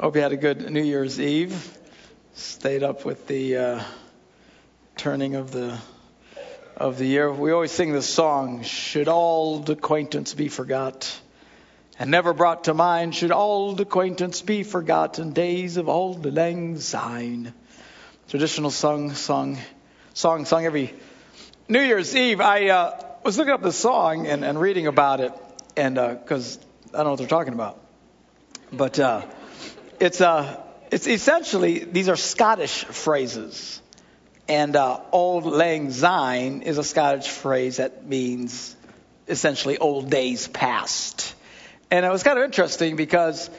Hope you had a good New Year's Eve. Stayed up with the uh, turning of the of the year. We always sing this song: "Should old acquaintance be forgot, and never brought to mind? Should old acquaintance be forgotten? Days of auld lang syne." Traditional song, song, song, sung every New Year's Eve. I uh, was looking up the song and, and reading about it, and because uh, I don't know what they're talking about, but. It's uh, it's essentially these are Scottish phrases, and uh, "Auld Lang Syne" is a Scottish phrase that means essentially old days past. And it was kind of interesting because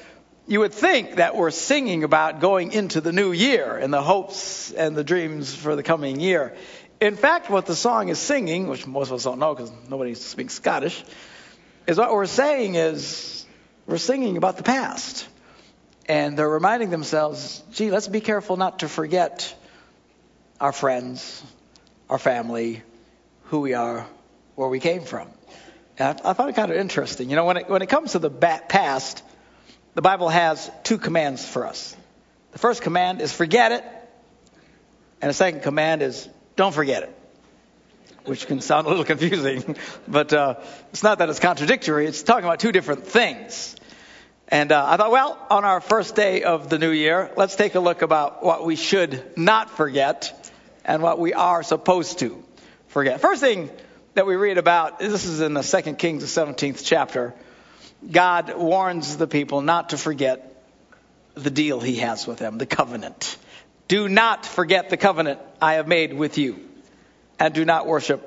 you would think that we're singing about going into the new year and the hopes and the dreams for the coming year. In fact, what the song is singing, which most of us don't know because nobody speaks Scottish, is what we're saying is we're singing about the past. And they're reminding themselves, gee, let's be careful not to forget our friends, our family, who we are, where we came from. And I, I thought it kind of interesting. You know, when it, when it comes to the past, the Bible has two commands for us. The first command is forget it, and the second command is don't forget it, which can sound a little confusing, but uh, it's not that it's contradictory. It's talking about two different things. And uh, I thought, well, on our first day of the new year, let's take a look about what we should not forget and what we are supposed to forget. First thing that we read about, this is in the Second Kings, the 17th chapter. God warns the people not to forget the deal he has with them, the covenant. Do not forget the covenant I have made with you, and do not worship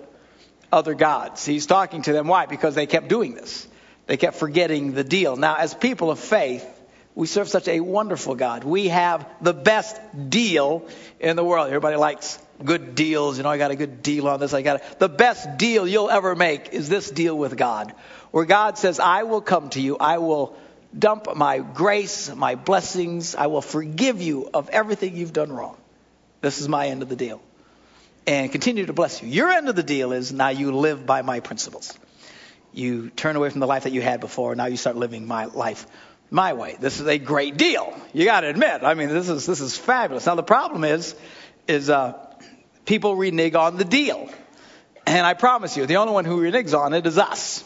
other gods. He's talking to them. Why? Because they kept doing this. They kept forgetting the deal. Now, as people of faith, we serve such a wonderful God. We have the best deal in the world. Everybody likes good deals. You know, I got a good deal on this. I got a, the best deal you'll ever make is this deal with God, where God says, "I will come to you. I will dump my grace, my blessings. I will forgive you of everything you've done wrong. This is my end of the deal." And continue to bless you. Your end of the deal is now you live by my principles you turn away from the life that you had before. Now you start living my life my way. This is a great deal. You got to admit. I mean, this is this is fabulous. Now the problem is, is uh, people renege on the deal, and I promise you, the only one who reneges on it is us,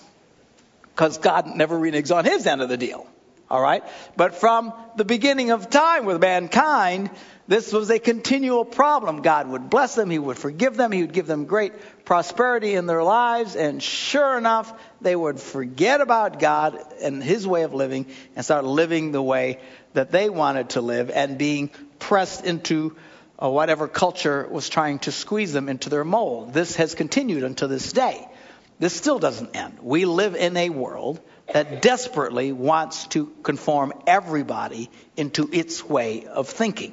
because God never reneges on His end of the deal. All right, but from the beginning of time with mankind, this was a continual problem. God would bless them, He would forgive them, He would give them great prosperity in their lives, and sure enough, they would forget about God and His way of living and start living the way that they wanted to live and being pressed into uh, whatever culture was trying to squeeze them into their mold. This has continued until this day. This still doesn't end. We live in a world that desperately wants to conform everybody into its way of thinking.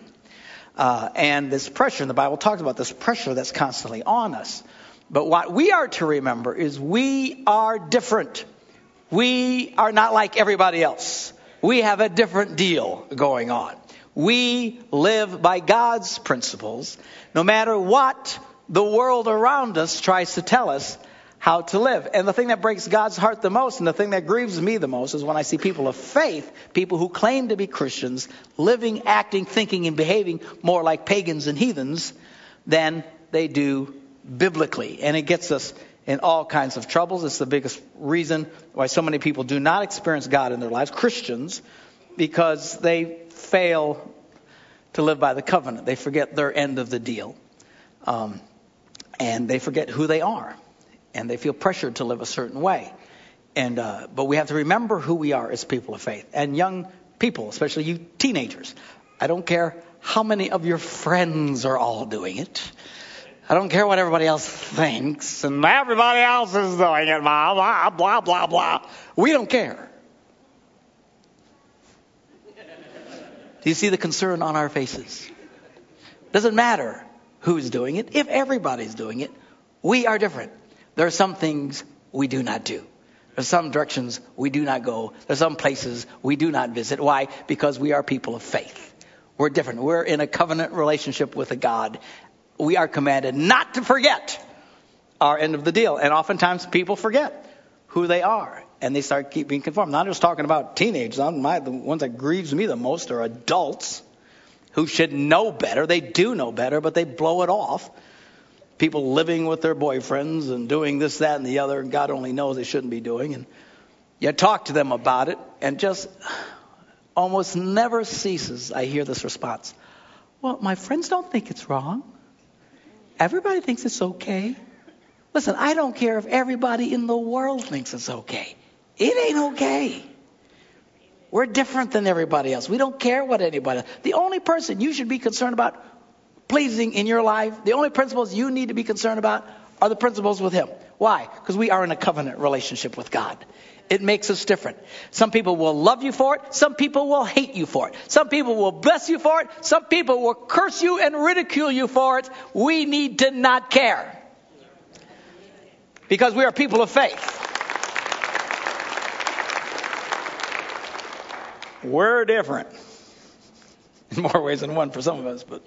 Uh, and this pressure, and the Bible talks about this pressure that's constantly on us. But what we are to remember is we are different. We are not like everybody else. We have a different deal going on. We live by God's principles, no matter what the world around us tries to tell us how to live. And the thing that breaks God's heart the most and the thing that grieves me the most is when I see people of faith, people who claim to be Christians, living, acting, thinking, and behaving more like pagans and heathens than they do biblically. And it gets us in all kinds of troubles. It's the biggest reason why so many people do not experience God in their lives, Christians, because they fail to live by the covenant. They forget their end of the deal. Um, and they forget who they are and they feel pressured to live a certain way. And uh, but we have to remember who we are as people of faith and young people, especially you teenagers. I don't care how many of your friends are all doing it. I don't care what everybody else thinks, and everybody else is doing it. Blah blah blah blah blah. We don't care. Do you see the concern on our faces? Doesn't matter who's doing it. If everybody's doing it, we are different. There are some things we do not do. There's some directions we do not go. There's some places we do not visit. Why? Because we are people of faith. We're different. We're in a covenant relationship with a God. We are commanded not to forget our end of the deal. And oftentimes people forget who they are. and they start being conformed. Not just talking about teenagers. My, the ones that grieves me the most are adults who should know better. They do know better, but they blow it off. People living with their boyfriends and doing this, that, and the other, and God only knows they shouldn't be doing. And you talk to them about it, and just almost never ceases, I hear this response. Well, my friends don't think it's wrong. Everybody thinks it's okay. Listen, I don't care if everybody in the world thinks it's okay. It ain't okay. We're different than everybody else. We don't care what anybody else. The only person you should be concerned about pleasing in your life, the only principles you need to be concerned about are the principles with Him. Why? Because we are in a covenant relationship with God. It makes us different. Some people will love you for it. Some people will hate you for it. Some people will bless you for it. Some people will curse you and ridicule you for it. We need to not care. Because we are people of faith. We're different. In more ways than one for some of us, but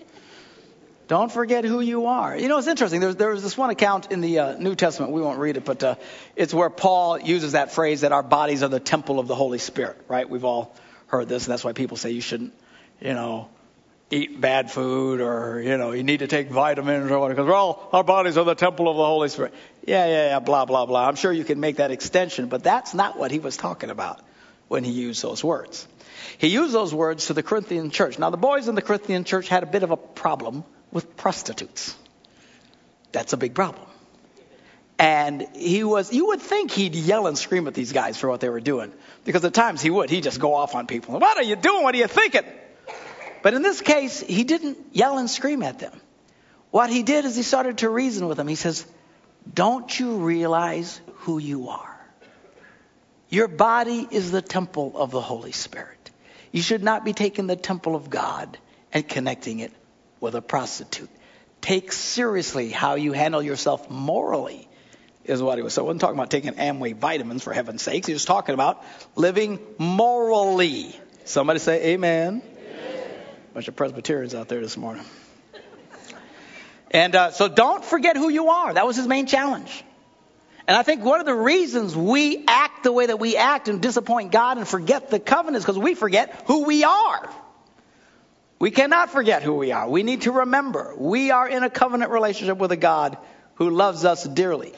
don't forget who you are. You know, it's interesting. There's, there was this one account in the uh, New Testament. We won't read it, but uh, it's where Paul uses that phrase that our bodies are the temple of the Holy Spirit, right? We've all heard this, and that's why people say you shouldn't, you know, eat bad food or, you know, you need to take vitamins or whatever, because we're all, our bodies are the temple of the Holy Spirit. Yeah, yeah, yeah, blah, blah, blah. I'm sure you can make that extension, but that's not what he was talking about when he used those words. He used those words to the Corinthian church. Now, the boys in the Corinthian church had a bit of a problem with prostitutes. That's a big problem. And he was, you would think he'd yell and scream at these guys for what they were doing. Because at times he would. He'd just go off on people. What are you doing? What are you thinking? But in this case, he didn't yell and scream at them. What he did is he started to reason with them. He says, Don't you realize who you are? Your body is the temple of the Holy Spirit. You should not be taking the temple of God and connecting it with a prostitute. Take seriously how you handle yourself morally, is what he was. So I wasn't talking about taking Amway vitamins for heaven's sakes. He was talking about living morally. Somebody say amen. amen. Bunch of Presbyterians out there this morning. And uh, so don't forget who you are. That was his main challenge. And I think one of the reasons we act the way that we act and disappoint God and forget the covenant is because we forget who we are. We cannot forget who we are. We need to remember we are in a covenant relationship with a God who loves us dearly.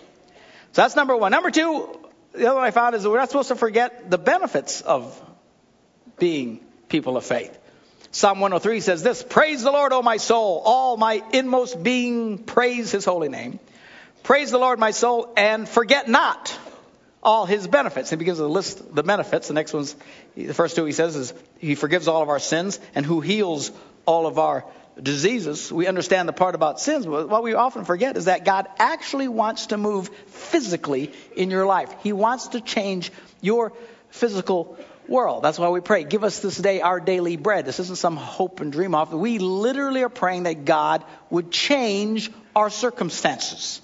So that's number one. Number two, the other one I found is that we're not supposed to forget the benefits of being people of faith. Psalm 103 says this Praise the Lord, O my soul, all my inmost being, praise his holy name. Praise the Lord, my soul, and forget not all his benefits. He begins to list the benefits. The next one's, the first two he says is, he forgives all of our sins and who heals all of our diseases. We understand the part about sins, but what we often forget is that God actually wants to move physically in your life. He wants to change your physical world. That's why we pray, give us this day our daily bread. This isn't some hope and dream off. We literally are praying that God would change our circumstances.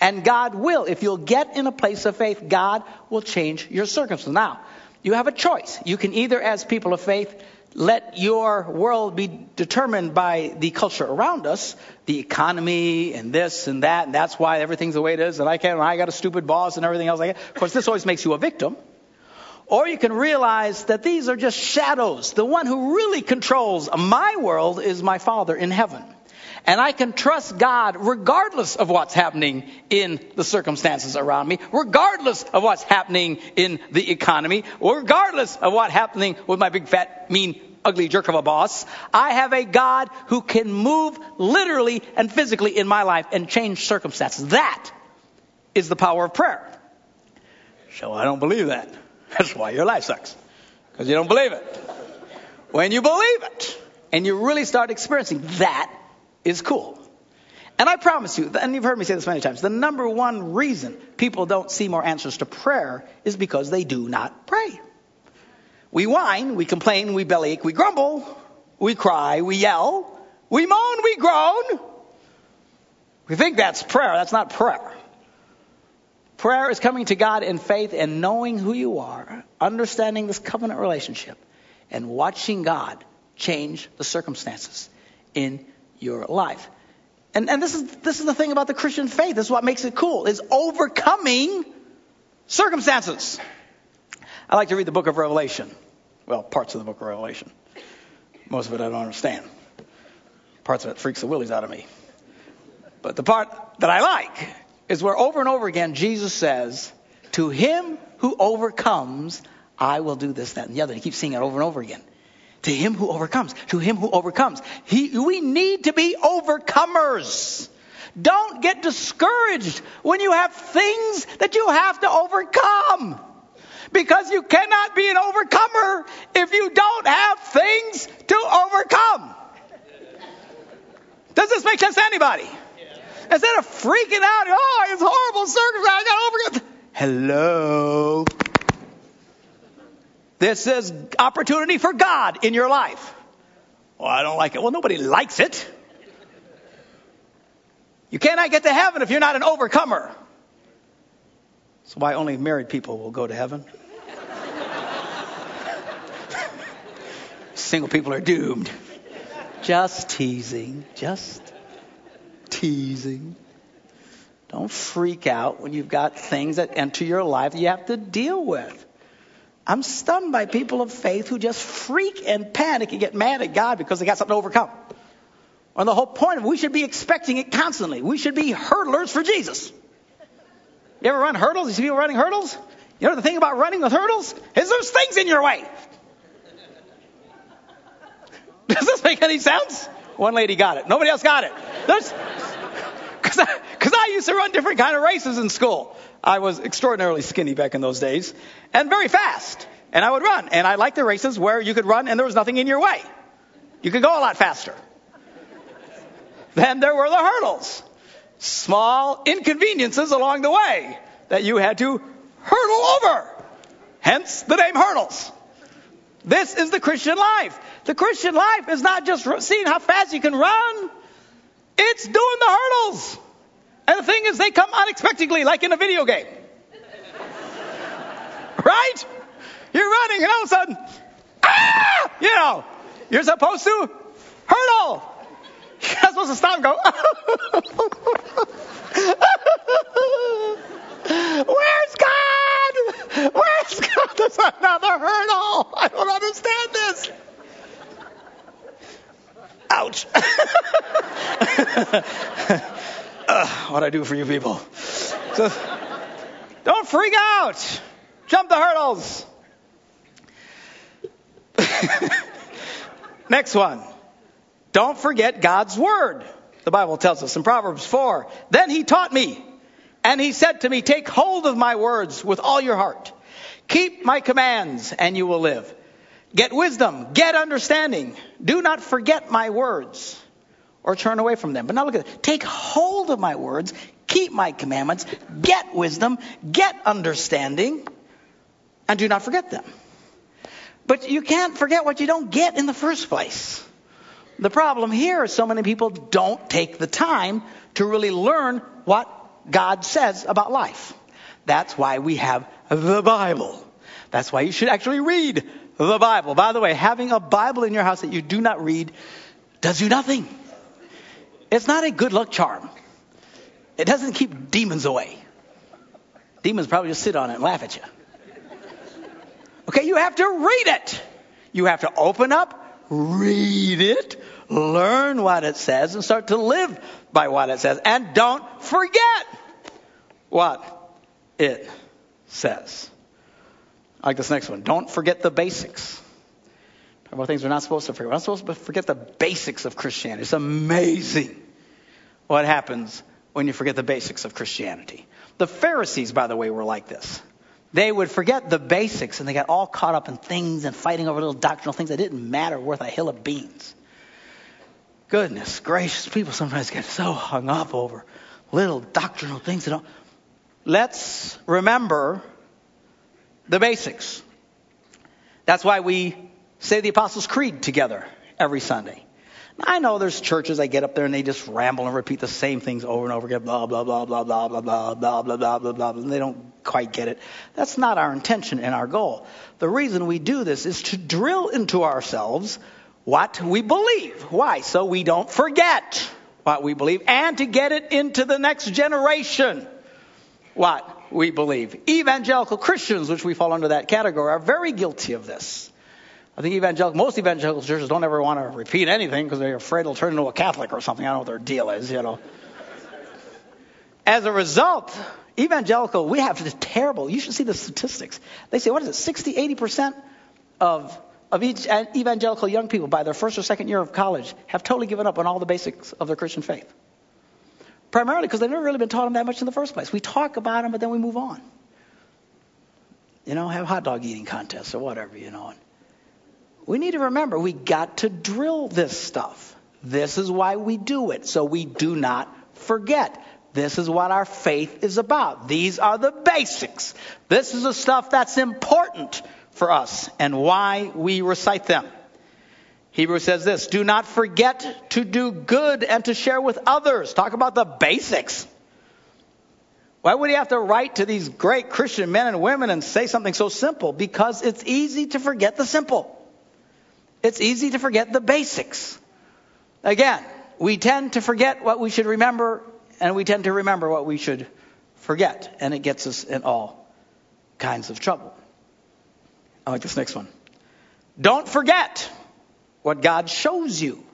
And God will. If you'll get in a place of faith, God will change your circumstances. Now, you have a choice. You can either, as people of faith, let your world be determined by the culture around us, the economy and this and that, and that's why everything's the way it is, and I can't, I got a stupid boss and everything else like that. Of course, this always makes you a victim. Or you can realize that these are just shadows. The one who really controls my world is my Father in heaven. And I can trust God regardless of what's happening in the circumstances around me, regardless of what's happening in the economy, regardless of what's happening with my big fat mean ugly jerk of a boss. I have a God who can move literally and physically in my life and change circumstances. That is the power of prayer. So I don't believe that. That's why your life sucks. Because you don't believe it. When you believe it and you really start experiencing that is cool. And I promise you, and you've heard me say this many times, the number one reason people don't see more answers to prayer is because they do not pray. We whine, we complain, we bellyache, we grumble, we cry, we yell, we moan, we groan. We think that's prayer. That's not prayer. Prayer is coming to God in faith and knowing who you are, understanding this covenant relationship, and watching God change the circumstances in your life. And, and this, is, this is the thing about the Christian faith. This is what makes it cool, is overcoming circumstances. I like to read the book of Revelation. Well, parts of the book of Revelation. Most of it I don't understand. Parts of it freaks the willies out of me. But the part that I like is where over and over again Jesus says, To him who overcomes, I will do this, that, and the other. He keeps saying it over and over again. To him who overcomes, to him who overcomes. He, we need to be overcomers. Don't get discouraged when you have things that you have to overcome. Because you cannot be an overcomer if you don't have things to overcome. Does this make sense to anybody? Instead of freaking out, oh, it's horrible circumstance, I got overcome. Hello. This is opportunity for God in your life. Well, I don't like it. Well, nobody likes it. You cannot get to heaven if you're not an overcomer. That's why only married people will go to heaven. Single people are doomed. Just teasing. Just teasing. Don't freak out when you've got things that enter your life that you have to deal with. I'm stunned by people of faith who just freak and panic and get mad at God because they got something to overcome. And the whole point of it, we should be expecting it constantly. We should be hurdlers for Jesus. You ever run hurdles? You see people running hurdles? You know the thing about running with hurdles is there's things in your way. Does this make any sense? One lady got it. Nobody else got it. There's, cause I, I used to run different kind of races in school. I was extraordinarily skinny back in those days and very fast. And I would run. And I liked the races where you could run and there was nothing in your way. You could go a lot faster. Then there were the hurdles. Small inconveniences along the way that you had to hurdle over. Hence the name hurdles. This is the Christian life. The Christian life is not just seeing how fast you can run. It's doing the hurdles. And the thing is, they come unexpectedly, like in a video game. right? You're running, and all of a sudden, ah! You know, you're supposed to hurdle. You're supposed to stop and go, Where's God? Where's God? There's another hurdle. I don't understand this. Ouch. I do for you people. So, don't freak out. Jump the hurdles. Next one. Don't forget God's word. The Bible tells us in Proverbs 4. Then he taught me, and he said to me, Take hold of my words with all your heart. Keep my commands, and you will live. Get wisdom, get understanding. Do not forget my words or turn away from them. But now look at it. Take hold of my words, keep my commandments, get wisdom, get understanding, and do not forget them. But you can't forget what you don't get in the first place. The problem here is so many people don't take the time to really learn what God says about life. That's why we have the Bible. That's why you should actually read the Bible. By the way, having a Bible in your house that you do not read does you nothing. It's not a good luck charm. It doesn't keep demons away. Demons probably just sit on it and laugh at you. Okay, you have to read it. You have to open up, read it, learn what it says, and start to live by what it says. And don't forget what it says. I like this next one. Don't forget the basics. Talk about things we're not supposed to forget. We're not supposed to forget the basics of Christianity. It's amazing what happens when you forget the basics of Christianity. The Pharisees, by the way, were like this. They would forget the basics and they got all caught up in things and fighting over little doctrinal things that didn't matter worth a hill of beans. Goodness gracious, people sometimes get so hung up over little doctrinal things that. Let's remember the basics. That's why we say the Apostles' Creed together every Sunday. I know there's churches that get up there and they just ramble and repeat the same things over and over again, blah, blah, blah, blah, blah, blah, blah, blah, blah, blah, blah, blah, and they don't quite get it. That's not our intention and our goal. The reason we do this is to drill into ourselves what we believe. Why? So we don't forget what we believe and to get it into the next generation. What we believe. Evangelical Christians, which we fall under that category, are very guilty of this. I think evangelical, most evangelical churches don't ever want to repeat anything because they're afraid it'll turn into a Catholic or something. I don't know what their deal is, you know. As a result, evangelical, we have this terrible, you should see the statistics. They say, what is it, 60, 80% of, of each evangelical young people by their first or second year of college have totally given up on all the basics of their Christian faith. Primarily because they've never really been taught them that much in the first place. We talk about them, but then we move on. You know, have hot dog eating contests or whatever, you know. We need to remember we got to drill this stuff. This is why we do it, so we do not forget. This is what our faith is about. These are the basics. This is the stuff that's important for us and why we recite them. Hebrews says this Do not forget to do good and to share with others. Talk about the basics. Why would he have to write to these great Christian men and women and say something so simple? Because it's easy to forget the simple it's easy to forget the basics. Again, we tend to forget what we should remember, and we tend to remember what we should forget, and it gets us in all kinds of trouble. I like this next one. Don't forget what God shows you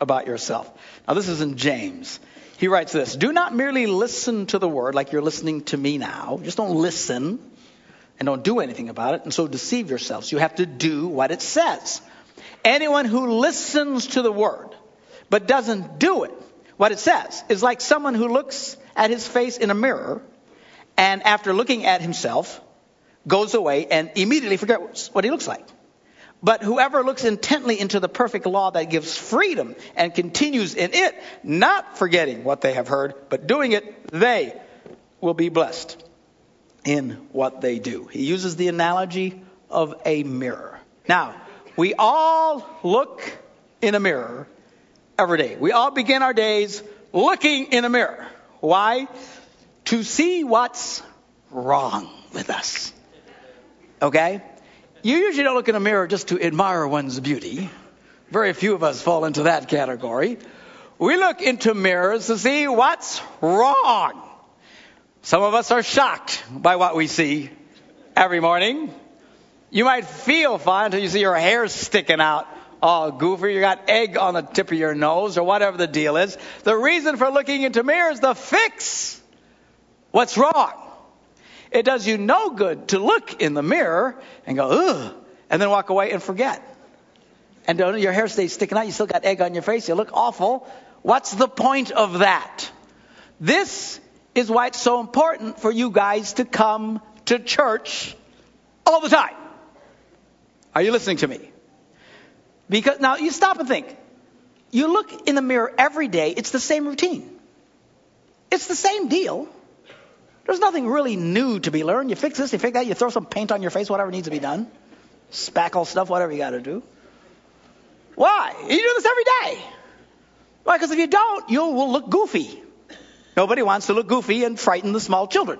about yourself. Now, this is in James. He writes this Do not merely listen to the word like you're listening to me now. Just don't listen and don't do anything about it, and so deceive yourselves. You have to do what it says. Anyone who listens to the word but doesn't do it, what it says, is like someone who looks at his face in a mirror and after looking at himself goes away and immediately forgets what he looks like. But whoever looks intently into the perfect law that gives freedom and continues in it, not forgetting what they have heard, but doing it, they will be blessed in what they do. He uses the analogy of a mirror. Now, we all look in a mirror every day. We all begin our days looking in a mirror. Why? To see what's wrong with us. Okay? You usually don't look in a mirror just to admire one's beauty. Very few of us fall into that category. We look into mirrors to see what's wrong. Some of us are shocked by what we see every morning. You might feel fine until you see your hair sticking out all goofy. You got egg on the tip of your nose or whatever the deal is. The reason for looking into mirrors to fix what's wrong. It does you no good to look in the mirror and go, ugh, and then walk away and forget. And your hair stays sticking out. You still got egg on your face. You look awful. What's the point of that? This is why it's so important for you guys to come to church all the time. Are you listening to me? Because now you stop and think. You look in the mirror every day, it's the same routine. It's the same deal. There's nothing really new to be learned. You fix this, you fix that, you throw some paint on your face, whatever needs to be done. Spackle stuff, whatever you got to do. Why? You do this every day. Why? Because if you don't, you will look goofy. Nobody wants to look goofy and frighten the small children.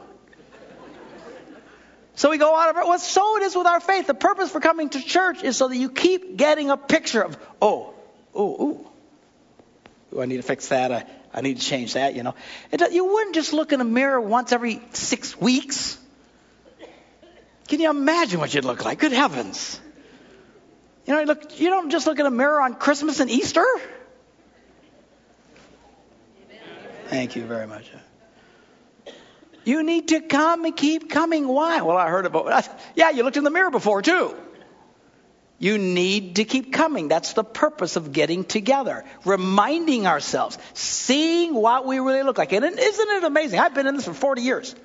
So we go out of it. Well, so it is with our faith. The purpose for coming to church is so that you keep getting a picture of, oh, oh, ooh I need to fix that. I, I need to change that, you know. It, you wouldn't just look in a mirror once every six weeks. Can you imagine what you'd look like? Good heavens. You know, you, look, you don't just look in a mirror on Christmas and Easter. Thank you very much. You need to come and keep coming. Why? Well, I heard about Yeah, you looked in the mirror before too. You need to keep coming. That's the purpose of getting together. Reminding ourselves, seeing what we really look like. And isn't it amazing? I've been in this for 40 years.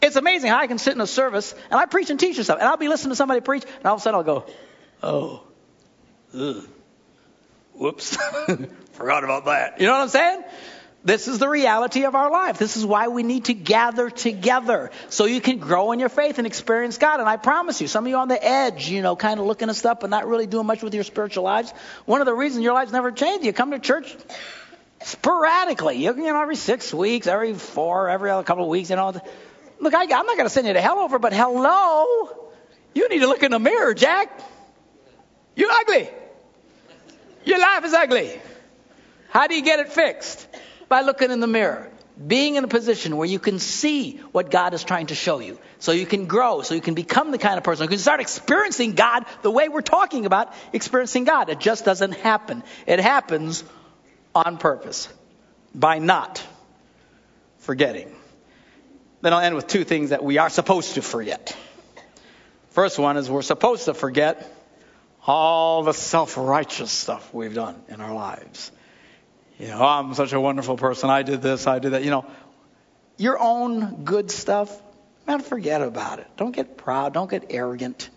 It's amazing how I can sit in a service and I preach and teach and stuff. And I'll be listening to somebody preach and all of a sudden I'll go, oh, ugh, whoops, forgot about that. You know what I'm saying? This is the reality of our life. This is why we need to gather together so you can grow in your faith and experience God. And I promise you, some of you on the edge, you know, kind of looking at stuff but not really doing much with your spiritual lives. One of the reasons your lives never change, you come to church sporadically. You, know, every six weeks, every four, every other couple of weeks, you know. Look, I, I'm not going to send you to hell over, but hello, you need to look in the mirror, Jack. You're ugly. Your life is ugly. How do you get it fixed? By looking in the mirror. being in a position where you can see what God is trying to show you. So you can grow, so you can become the kind of person who can start experiencing God the way we're talking about experiencing God. It just doesn't happen. It happens on purpose by not forgetting. Then I'll end with two things that we are supposed to forget. First one is we're supposed to forget all the self righteous stuff we've done in our lives. You know, oh, I'm such a wonderful person. I did this, I did that. You know, your own good stuff, man, forget about it. Don't get proud. Don't get arrogant.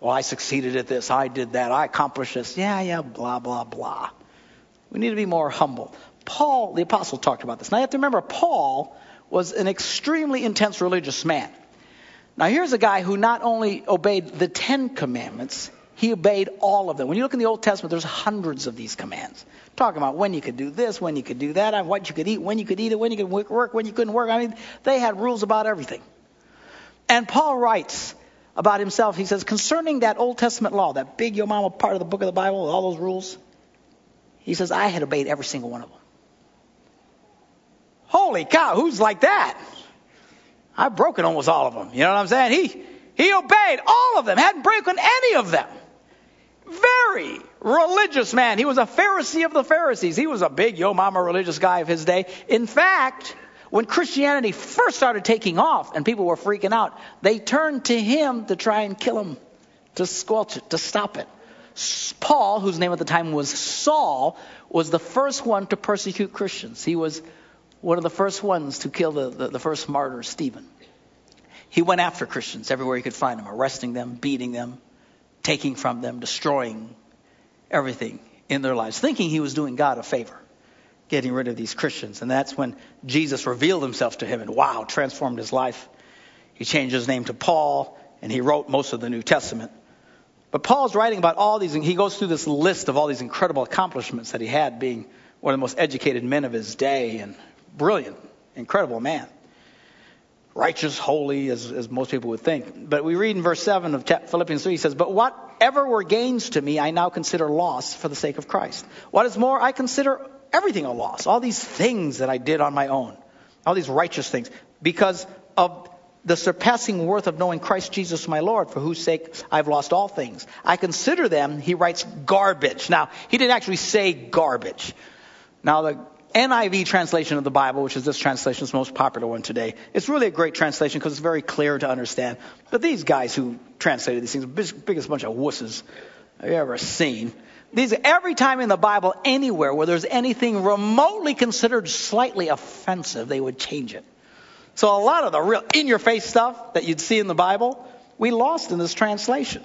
Well, I succeeded at this. I did that. I accomplished this. Yeah, yeah, blah, blah, blah. We need to be more humble. Paul, the apostle, talked about this. Now you have to remember, Paul was an extremely intense religious man. Now here's a guy who not only obeyed the Ten Commandments, he obeyed all of them. When you look in the Old Testament, there's hundreds of these commands. Talking about when you could do this, when you could do that, what you could eat, when you could eat it, when you could work, when you couldn't work. I mean, they had rules about everything. And Paul writes about himself, he says, concerning that Old Testament law, that big yo mama part of the book of the Bible, all those rules, he says, I had obeyed every single one of them. Holy cow, who's like that? I've broken almost all of them. You know what I'm saying? He, he obeyed all of them, hadn't broken any of them. Very religious man. He was a Pharisee of the Pharisees. He was a big yo mama religious guy of his day. In fact, when Christianity first started taking off and people were freaking out, they turned to him to try and kill him, to squelch it, to stop it. Paul, whose name at the time was Saul, was the first one to persecute Christians. He was one of the first ones to kill the, the, the first martyr, Stephen. He went after Christians everywhere he could find them, arresting them, beating them, taking from them, destroying everything in their lives, thinking he was doing God a favor, getting rid of these Christians. And that's when Jesus revealed himself to him and wow, transformed his life. He changed his name to Paul and he wrote most of the New Testament. But Paul's writing about all these, and he goes through this list of all these incredible accomplishments that he had, being one of the most educated men of his day and brilliant, incredible man righteous, holy, as, as most people would think. But we read in verse 7 of Philippians 3, he says, But whatever were gains to me, I now consider loss for the sake of Christ. What is more, I consider everything a loss. All these things that I did on my own, all these righteous things, because of the surpassing worth of knowing Christ Jesus my Lord, for whose sake I've lost all things. I consider them, he writes, garbage. Now, he didn't actually say garbage. Now, the NIV translation of the Bible, which is this translation's most popular one today. It's really a great translation because it's very clear to understand. But these guys who translated these things, the biggest bunch of wusses I've ever seen. These every time in the Bible, anywhere where there's anything remotely considered slightly offensive, they would change it. So a lot of the real in-your-face stuff that you'd see in the Bible, we lost in this translation.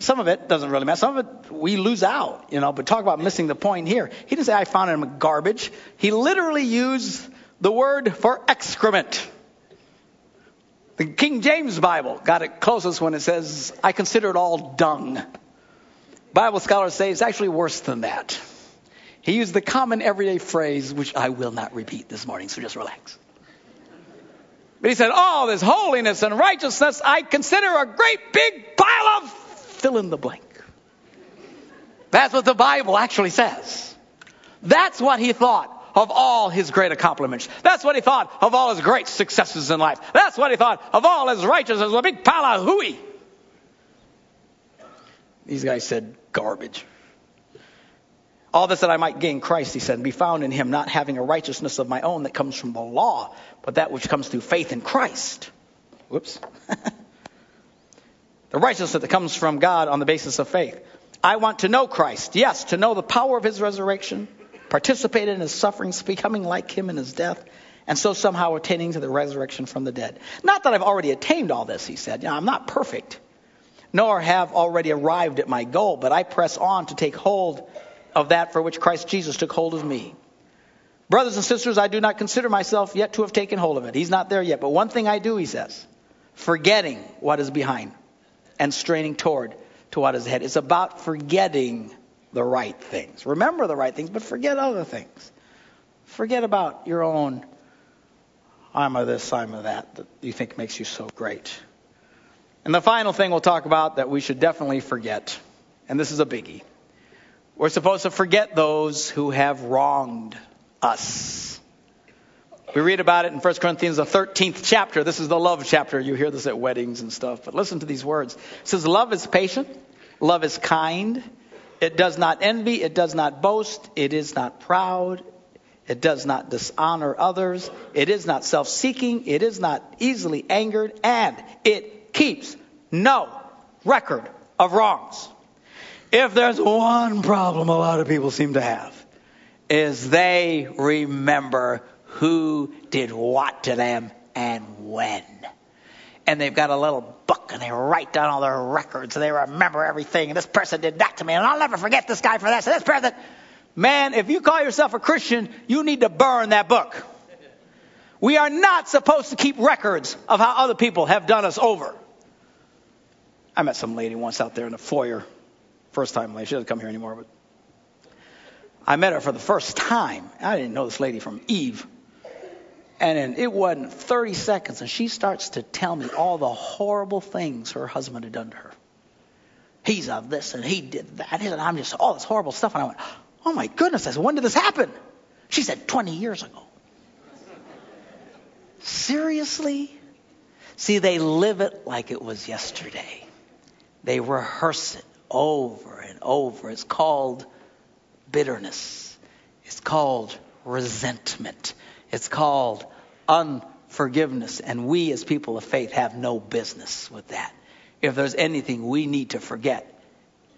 Some of it doesn't really matter. Some of it we lose out, you know, but talk about missing the point here. He didn't say I found him garbage. He literally used the word for excrement. The King James Bible got it closest when it says, I consider it all dung. Bible scholars say it's actually worse than that. He used the common everyday phrase, which I will not repeat this morning, so just relax. But he said, All this holiness and righteousness I consider a great big pile of fill in the blank. That's what the Bible actually says. That's what he thought of all his great accomplishments. That's what he thought of all his great successes in life. That's what he thought of all his righteousness, a big pile of hooey. These guys said garbage. All this that I might gain Christ, he said, and be found in him, not having a righteousness of my own that comes from the law, but that which comes through faith in Christ. Whoops. The righteousness that comes from God on the basis of faith. I want to know Christ. Yes, to know the power of his resurrection, participate in his sufferings, becoming like him in his death, and so somehow attaining to the resurrection from the dead. Not that I've already attained all this, he said. You know, I'm not perfect, nor have already arrived at my goal, but I press on to take hold of that for which Christ Jesus took hold of me. Brothers and sisters, I do not consider myself yet to have taken hold of it. He's not there yet. But one thing I do, he says, forgetting what is behind and straining toward to what is ahead. It's about forgetting the right things. Remember the right things, but forget other things. Forget about your own I'm of this, I'm of that, that you think makes you so great. And the final thing we'll talk about that we should definitely forget, and this is a biggie. We're supposed to forget those who have wronged us. We read about it in 1 Corinthians, the 13th chapter. This is the love chapter. You hear this at weddings and stuff. But listen to these words. It says, Love is patient. Love is kind. It does not envy. It does not boast. It is not proud. It does not dishonor others. It is not self seeking. It is not easily angered. And it keeps no record of wrongs. If there's one problem a lot of people seem to have, is they remember who did what to them and when. And they've got a little book and they write down all their records and they remember everything. And this person did that to me and I'll never forget this guy for that. So this person, man, if you call yourself a Christian, you need to burn that book. We are not supposed to keep records of how other people have done us over. I met some lady once out there in the foyer. First time lady. She doesn't come here anymore, but I met her for the first time. I didn't know this lady from Eve. And it wasn't 30 seconds, and she starts to tell me all the horrible things her husband had done to her. He's of this, and he did that, and I'm just all this horrible stuff. And I went, "Oh my goodness!" I said, "When did this happen?" She said, "20 years ago." Seriously? See, they live it like it was yesterday. They rehearse it over and over. It's called bitterness. It's called resentment. It's called unforgiveness. And we, as people of faith, have no business with that. If there's anything we need to forget,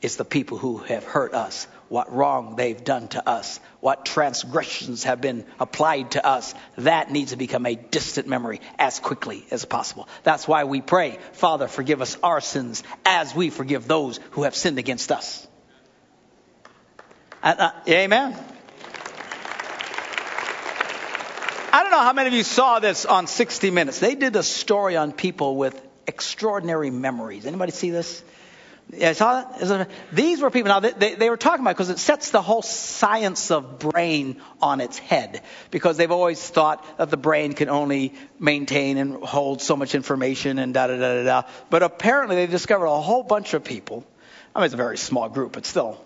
it's the people who have hurt us, what wrong they've done to us, what transgressions have been applied to us. That needs to become a distant memory as quickly as possible. That's why we pray, Father, forgive us our sins as we forgive those who have sinned against us. Uh, amen. I don't know how many of you saw this on 60 Minutes. They did a story on people with extraordinary memories. Anybody see this? Yeah, saw that? These were people. Now they, they, they were talking about because it sets the whole science of brain on its head. Because they've always thought that the brain can only maintain and hold so much information and da da da da da. But apparently they discovered a whole bunch of people. I mean, it's a very small group, but still,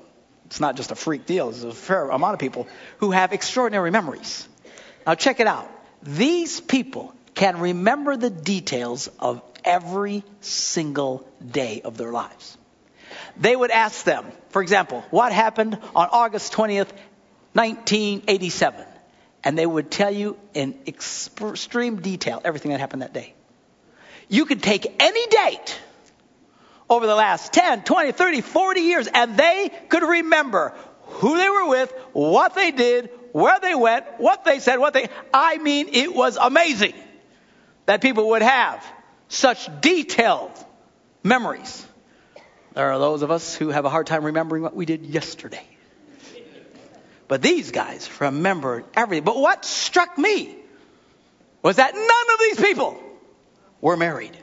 it's not just a freak deal. It's a fair amount of people who have extraordinary memories. Now check it out. These people can remember the details of every single day of their lives. They would ask them, for example, what happened on August 20th, 1987? And they would tell you in extreme detail everything that happened that day. You could take any date over the last 10, 20, 30, 40 years, and they could remember who they were with, what they did, where they went, what they said, what they. I mean, it was amazing that people would have such detailed memories. There are those of us who have a hard time remembering what we did yesterday. But these guys remembered everything. But what struck me was that none of these people were married.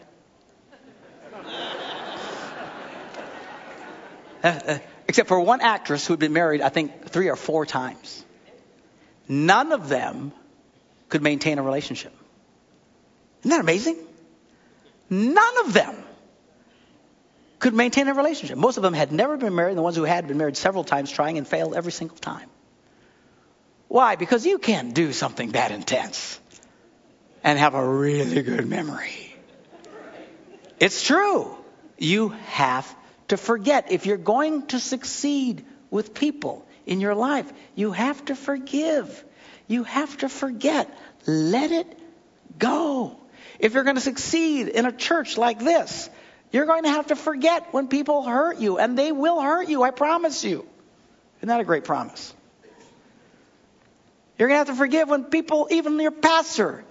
Uh, uh, except for one actress who had been married, I think, three or four times. None of them could maintain a relationship. Isn't that amazing? None of them could maintain a relationship. Most of them had never been married, and the ones who had been married several times, trying and failed every single time. Why? Because you can't do something that intense and have a really good memory. It's true. You have to forget. If you're going to succeed with people, in your life. You have to forgive. You have to forget. Let it go. If you're going to succeed in a church like this, you're going to have to forget when people hurt you, and they will hurt you, I promise you. Isn't that a great promise? You're going to have to forgive when people, even your pastor,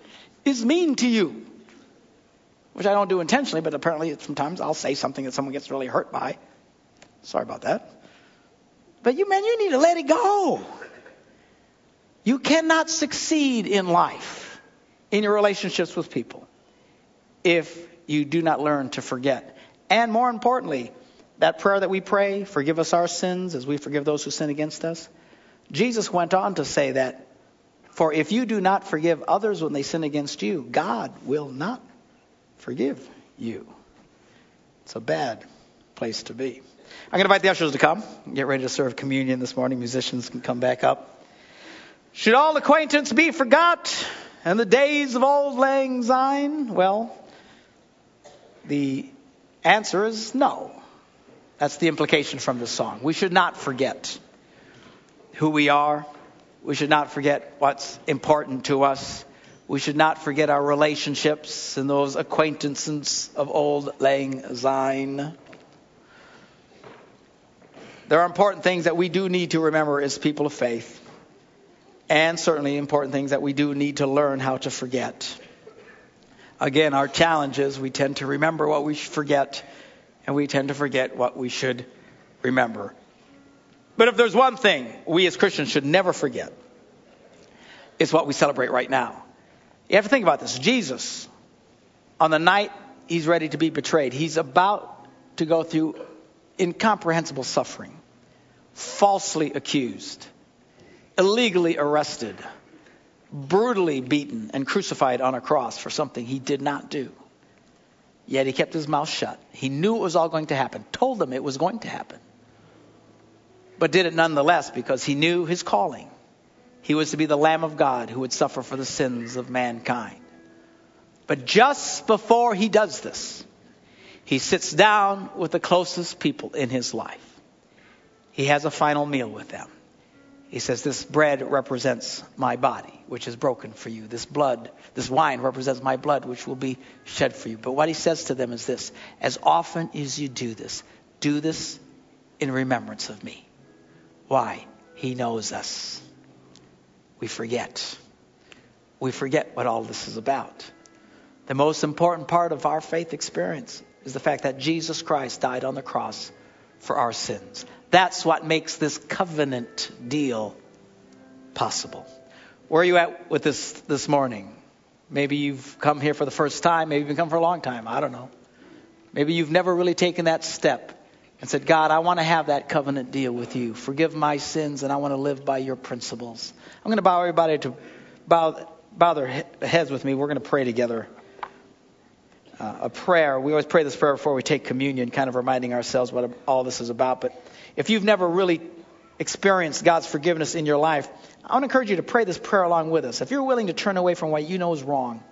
is mean to you. Which I don't do intentionally, but apparently sometimes I'll say something that someone gets really hurt by. Sorry about that. But you, man, you need to let it go. You cannot succeed in life, in your relationships with people, if you do not learn to forget. And more importantly, that prayer that we pray, forgive us our sins as we forgive those who sin against us. Jesus went on to say that, for if you do not forgive others when they sin against you, God will not forgive you. It's a bad place to be. I'm going to invite the ushers to come. Get ready to serve communion this morning. Musicians can come back up. Should all acquaintance be forgot? and the days of auld lang syne? Well, the answer is no. That's the implication from the song. We should not forget who we are. We should not forget what's important to us. We should not forget our relationships and those acquaintances of auld lang syne. There are important things that we do need to remember as people of faith, and certainly important things that we do need to learn how to forget. Again, our challenge is we tend to remember what we forget, and we tend to forget what we should remember. But if there's one thing we as Christians should never forget, it's what we celebrate right now. You have to think about this. Jesus, on the night he's ready to be betrayed, he's about to go through incomprehensible suffering, falsely accused, illegally arrested, brutally beaten, and crucified on a cross for something he did not do. Yet he kept his mouth shut. He knew it was all going to happen, told them it was going to happen, but did it nonetheless because he knew his calling. He was to be the Lamb of God who would suffer for the sins of mankind. But just before he does this, he sits down with the closest people in his life. He has a final meal with them. He says, This bread represents my body, which is broken for you. This blood, this wine represents my blood, which will be shed for you. But what he says to them is this As often as you do this, do this in remembrance of me. Why? He knows us. We forget. We forget what all this is about. The most important part of our faith experience is the fact that Jesus Christ died on the cross for our sins. That's what makes this covenant deal possible. Where are you at with this this morning? Maybe you've come here for the first time, maybe you've come for a long time, I don't know. Maybe you've never really taken that step and said, God, I want to have that covenant deal with you. Forgive my sins, and I want to live by your principles. I'm going to bow everybody to bow, bow their heads with me. We're going to pray together uh, a prayer. We always pray this prayer before we take communion, kind of reminding ourselves what all this is about. But if you've never really experienced God's forgiveness in your life, I want to encourage you to pray this prayer along with us. If you're willing to turn away from what you know is wrong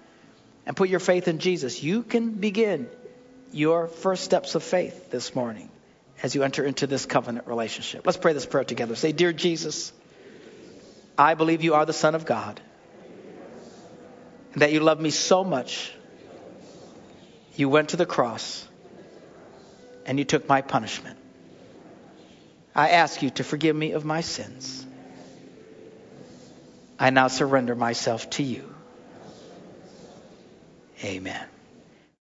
and put your faith in Jesus, you can begin your first steps of faith this morning as you enter into this covenant relationship. Let's pray this prayer together. Say, Dear Jesus, I believe you are the Son of God, and that you love me so much you went to the cross and you took my punishment. I ask you to forgive me of my sins. I now surrender myself to you. Amen.